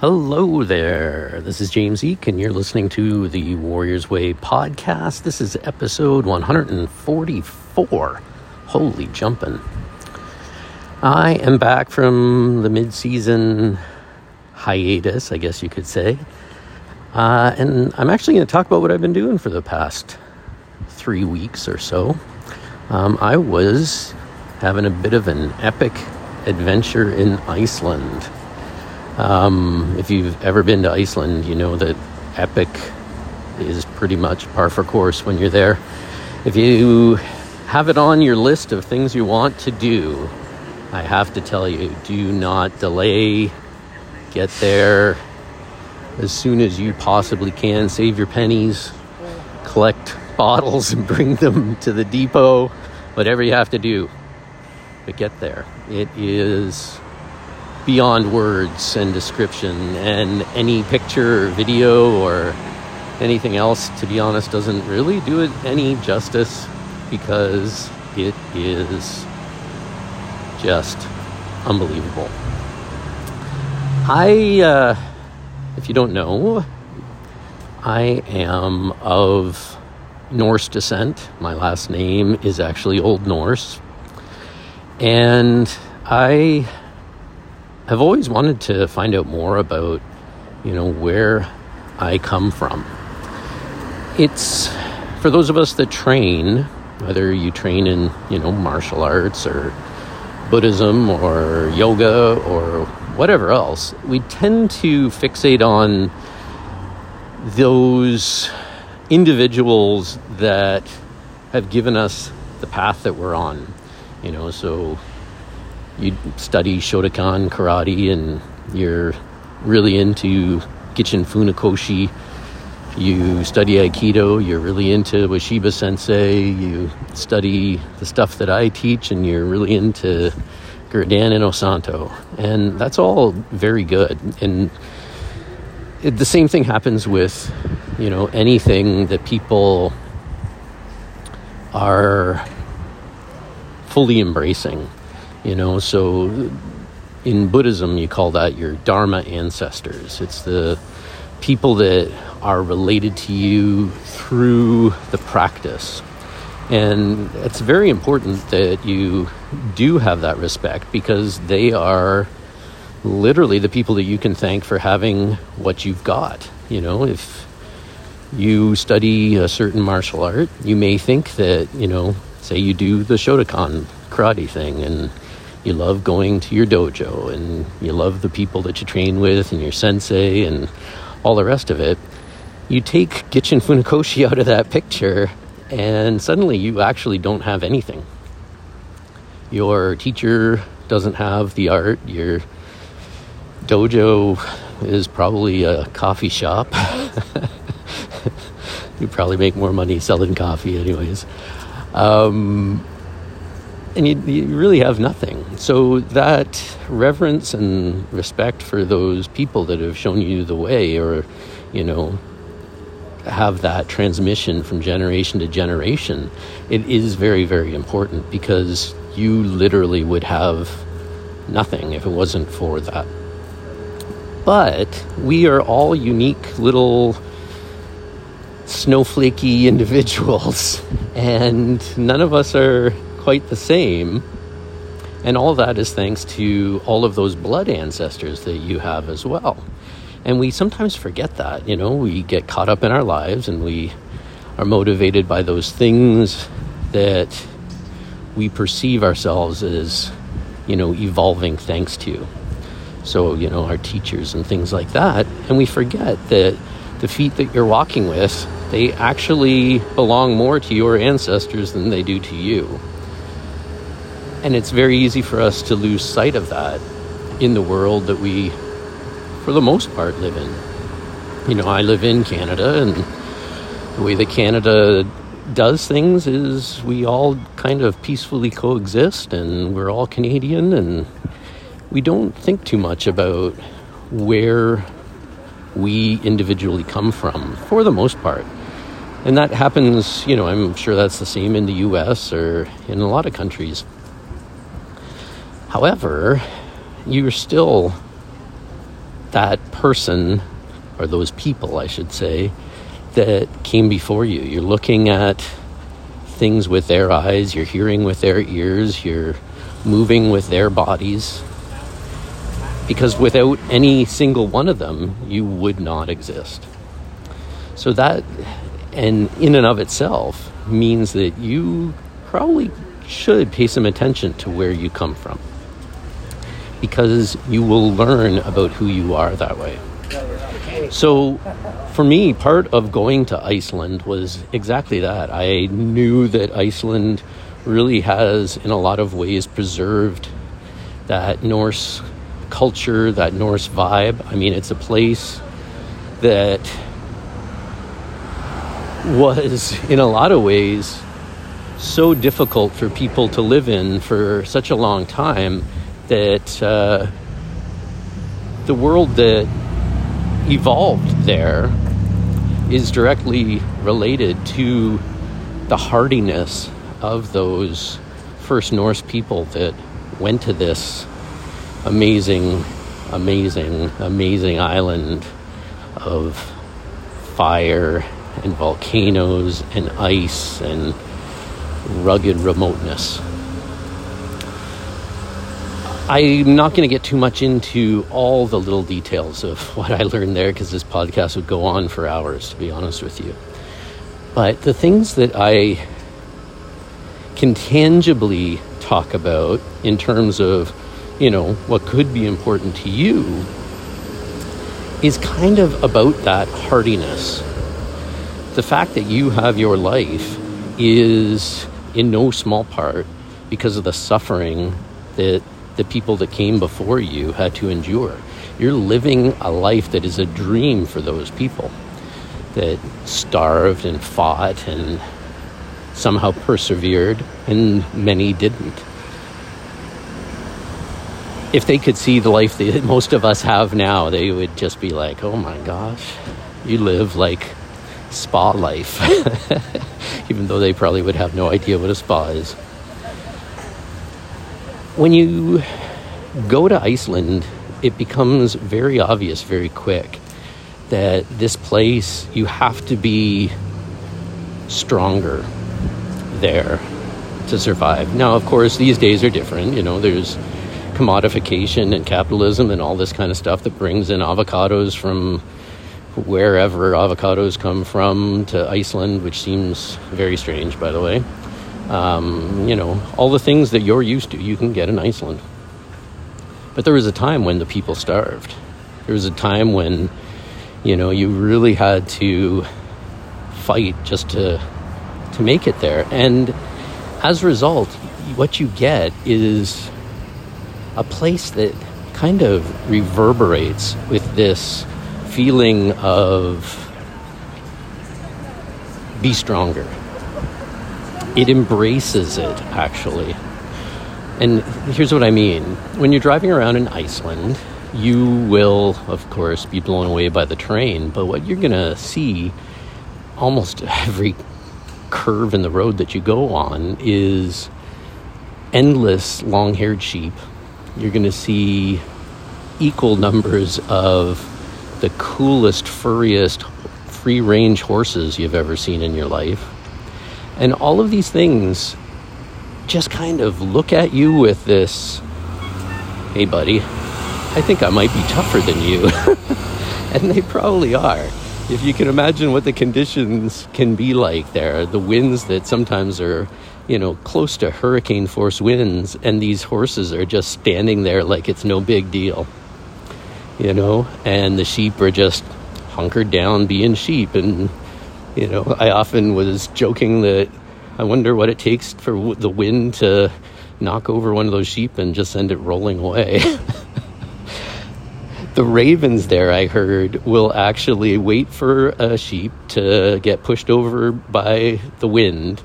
Hello there. This is James Eek, and you're listening to the Warriors Way podcast. This is episode 144. Holy jumping. I am back from the mid season hiatus, I guess you could say. Uh, and I'm actually going to talk about what I've been doing for the past three weeks or so. Um, I was having a bit of an epic adventure in Iceland. Um, if you've ever been to Iceland, you know that epic is pretty much par for course when you're there. If you have it on your list of things you want to do, I have to tell you do not delay. Get there as soon as you possibly can. Save your pennies, collect bottles, and bring them to the depot. Whatever you have to do, but get there. It is beyond words and description, and any picture or video or anything else, to be honest, doesn't really do it any justice because it is just unbelievable. I, uh, if you don't know, I am of Norse descent. My last name is actually Old Norse. And I have always wanted to find out more about, you know, where I come from. It's for those of us that train, whether you train in, you know, martial arts or Buddhism or yoga or whatever else, we tend to fixate on those individuals that have given us the path that we're on. You know, so you study Shotokan karate and you're really into Gichin Funakoshi. You study Aikido, you're really into Ueshiba Sensei. You study the stuff that I teach and you're really into Gurdan and Osanto. And that's all very good. And it, the same thing happens with, you know, anything that people are fully embracing you know, so in Buddhism, you call that your Dharma ancestors. It's the people that are related to you through the practice. And it's very important that you do have that respect because they are literally the people that you can thank for having what you've got. You know, if you study a certain martial art, you may think that, you know, say you do the Shotokan karate thing and you love going to your dojo and you love the people that you train with and your sensei and all the rest of it, you take Gichin Funakoshi out of that picture and suddenly you actually don't have anything. Your teacher doesn't have the art, your dojo is probably a coffee shop. you probably make more money selling coffee, anyways. Um, and you, you, really have nothing. So that reverence and respect for those people that have shown you the way, or you know, have that transmission from generation to generation, it is very, very important because you literally would have nothing if it wasn't for that. But we are all unique little snowflakey individuals, and none of us are quite the same. And all that is thanks to all of those blood ancestors that you have as well. And we sometimes forget that, you know, we get caught up in our lives and we are motivated by those things that we perceive ourselves as, you know, evolving thanks to. So, you know, our teachers and things like that. And we forget that the feet that you're walking with, they actually belong more to your ancestors than they do to you. And it's very easy for us to lose sight of that in the world that we, for the most part, live in. You know, I live in Canada, and the way that Canada does things is we all kind of peacefully coexist, and we're all Canadian, and we don't think too much about where we individually come from, for the most part. And that happens, you know, I'm sure that's the same in the US or in a lot of countries. However, you're still that person, or those people, I should say, that came before you. You're looking at things with their eyes, you're hearing with their ears, you're moving with their bodies. Because without any single one of them, you would not exist. So that, and in and of itself, means that you probably should pay some attention to where you come from. Because you will learn about who you are that way. So, for me, part of going to Iceland was exactly that. I knew that Iceland really has, in a lot of ways, preserved that Norse culture, that Norse vibe. I mean, it's a place that was, in a lot of ways, so difficult for people to live in for such a long time that uh, the world that evolved there is directly related to the hardiness of those first Norse people that went to this amazing, amazing, amazing island of fire and volcanoes and ice and rugged remoteness. I'm not going to get too much into all the little details of what I learned there because this podcast would go on for hours, to be honest with you. But the things that I can tangibly talk about in terms of, you know, what could be important to you is kind of about that hardiness. The fact that you have your life is in no small part because of the suffering that the people that came before you had to endure. You're living a life that is a dream for those people that starved and fought and somehow persevered, and many didn't. If they could see the life that most of us have now, they would just be like, oh my gosh, you live like spa life. Even though they probably would have no idea what a spa is when you go to Iceland, it becomes very obvious very quick that this place, you have to be stronger there to survive. Now, of course, these days are different. You know, there's commodification and capitalism and all this kind of stuff that brings in avocados from wherever avocados come from to Iceland, which seems very strange, by the way. Um, you know, all the things that you're used to, you can get in Iceland. But there was a time when the people starved. There was a time when, you know, you really had to fight just to to make it there. And as a result, what you get is a place that kind of reverberates with this feeling of be stronger it embraces it actually. And here's what I mean when you're driving around in Iceland, you will, of course, be blown away by the terrain, but what you're going to see almost every curve in the road that you go on is endless long haired sheep. You're going to see equal numbers of the coolest, furriest, free range horses you've ever seen in your life. And all of these things just kind of look at you with this hey, buddy, I think I might be tougher than you. and they probably are. If you can imagine what the conditions can be like there, the winds that sometimes are, you know, close to hurricane force winds, and these horses are just standing there like it's no big deal, you know, and the sheep are just hunkered down being sheep and you know, I often was joking that I wonder what it takes for the wind to knock over one of those sheep and just send it rolling away. the ravens there, I heard, will actually wait for a sheep to get pushed over by the wind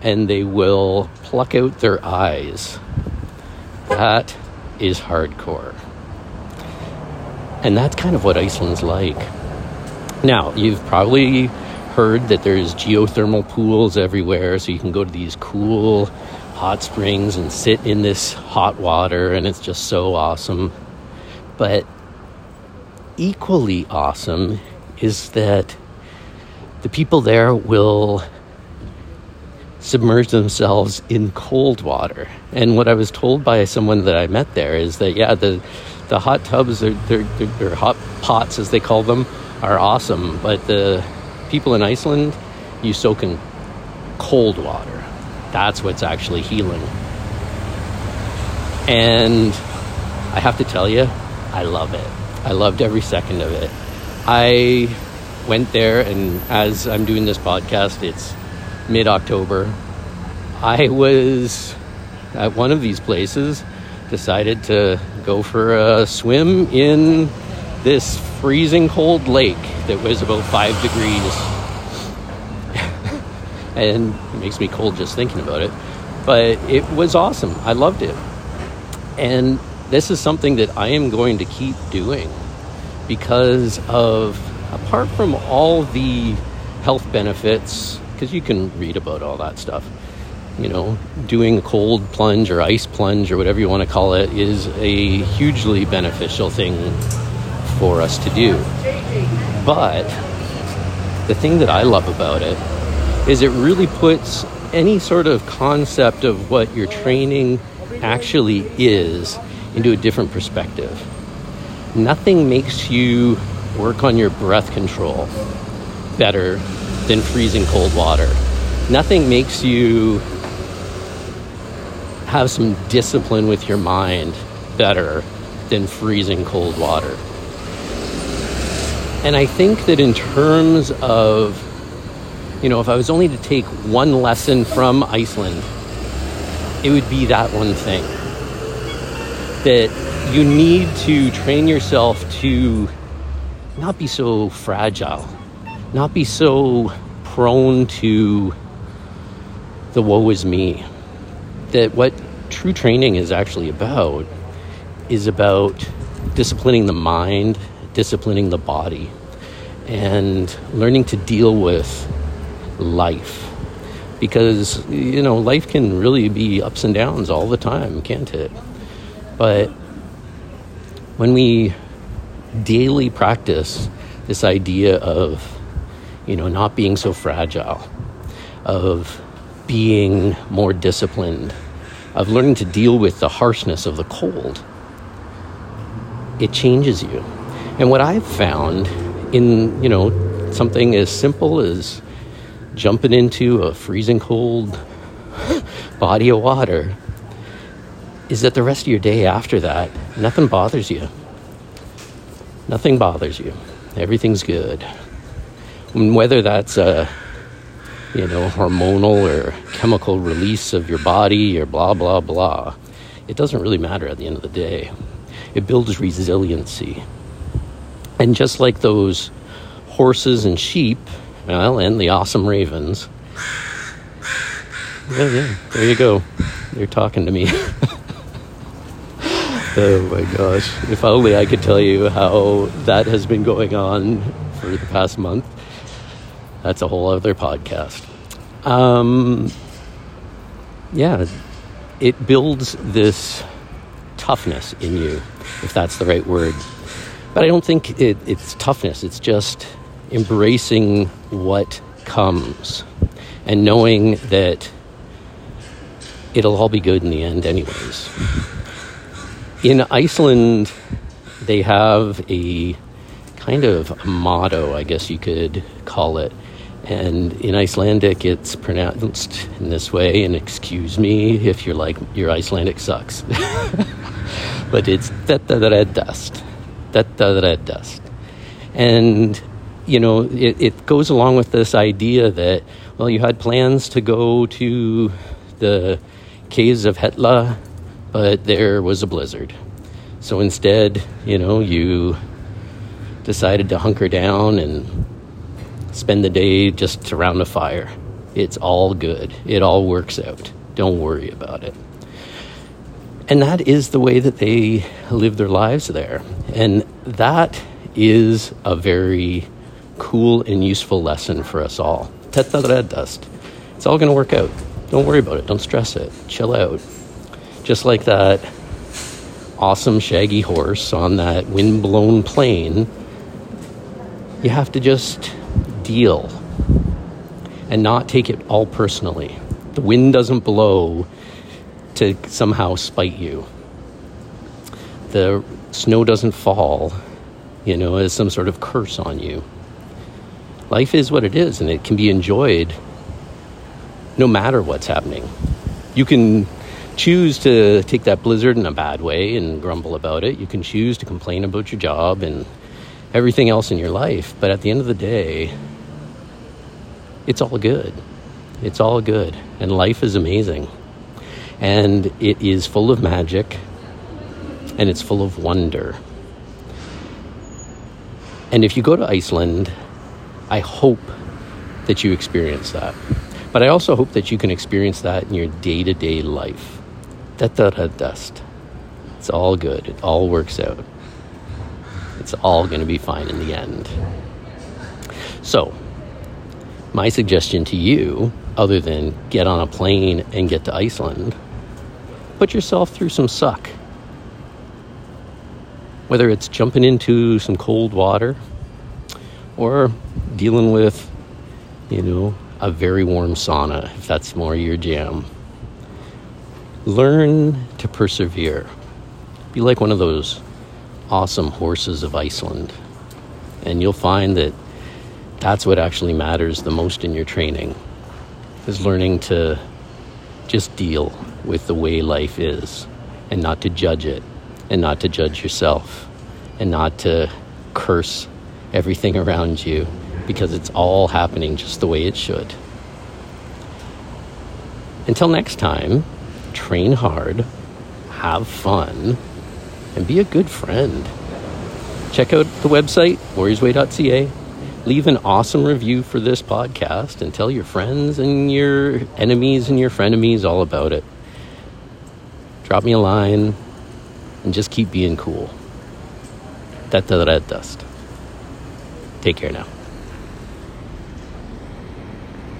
and they will pluck out their eyes. That is hardcore. And that's kind of what Iceland's like. Now, you've probably heard that there's geothermal pools everywhere, so you can go to these cool hot springs and sit in this hot water, and it's just so awesome. But equally awesome is that the people there will submerge themselves in cold water. And what I was told by someone that I met there is that yeah, the the hot tubs, or hot pots as they call them, are awesome. But the people in Iceland, you soak in cold water. That's what's actually healing. And I have to tell you, I love it. I loved every second of it. I went there, and as I'm doing this podcast, it's mid October. I was at one of these places, decided to go for a swim in this freezing cold lake that was about five degrees. and it makes me cold just thinking about it. But it was awesome. I loved it. And this is something that I am going to keep doing because of, apart from all the health benefits, because you can read about all that stuff. You know, doing a cold plunge or ice plunge or whatever you want to call it is a hugely beneficial thing for us to do. But the thing that I love about it is it really puts any sort of concept of what your training actually is into a different perspective. Nothing makes you work on your breath control better than freezing cold water. Nothing makes you have some discipline with your mind better than freezing cold water. And I think that in terms of, you know, if I was only to take one lesson from Iceland, it would be that one thing that you need to train yourself to not be so fragile, not be so prone to the woe is me. That what true training is actually about is about disciplining the mind, disciplining the body, and learning to deal with life. Because, you know, life can really be ups and downs all the time, can't it? But when we daily practice this idea of, you know, not being so fragile, of being more disciplined, of learning to deal with the harshness of the cold, it changes you. And what I've found in, you know, something as simple as jumping into a freezing cold body of water is that the rest of your day after that, nothing bothers you. Nothing bothers you. Everything's good. And whether that's a you know hormonal or chemical release of your body or blah blah blah, it doesn't really matter at the end of the day. It builds resiliency. And just like those horses and sheep, well, and the awesome ravens. Yeah, yeah, there you go. You're talking to me. Oh my gosh. If only I could tell you how that has been going on for the past month. That's a whole other podcast. Um, yeah, it builds this toughness in you, if that's the right word. But I don't think it, it's toughness, it's just embracing what comes and knowing that it'll all be good in the end, anyways in Iceland, they have a kind of motto, I guess you could call it. And in Icelandic, it's pronounced in this way, and excuse me if you're like, your Icelandic sucks. but it's reddast. Uh, reddast. And, you know, it, it goes along with this idea that, well, you had plans to go to the caves of Hetla, but there was a blizzard. So instead, you know, you decided to hunker down and spend the day just around a fire. It's all good. It all works out. Don't worry about it. And that is the way that they live their lives there. And that is a very cool and useful lesson for us all. reddast. It's all going to work out. Don't worry about it. Don't stress it. Chill out just like that awesome shaggy horse on that wind-blown plain you have to just deal and not take it all personally. The wind doesn't blow to somehow spite you. The snow doesn't fall, you know, as some sort of curse on you. Life is what it is, and it can be enjoyed no matter what's happening. You can choose to take that blizzard in a bad way and grumble about it. You can choose to complain about your job and everything else in your life. But at the end of the day, it's all good. It's all good. And life is amazing. And it is full of magic and it's full of wonder. And if you go to Iceland, I hope that you experience that. But I also hope that you can experience that in your day to day life. Da da da dust. It's all good. It all works out. It's all going to be fine in the end. So, my suggestion to you, other than get on a plane and get to Iceland, put yourself through some suck. Whether it's jumping into some cold water or dealing with, you know, a very warm sauna, if that's more your jam. Learn to persevere. Be like one of those awesome horses of Iceland. And you'll find that that's what actually matters the most in your training is learning to just deal with the way life is and not to judge it and not to judge yourself and not to curse everything around you because it's all happening just the way it should. Until next time, train hard, have fun, and be a good friend. Check out the website, warriorsway.ca. Leave an awesome review for this podcast and tell your friends and your enemies and your frenemies all about it. Drop me a line and just keep being cool. That, reddast. Take care now.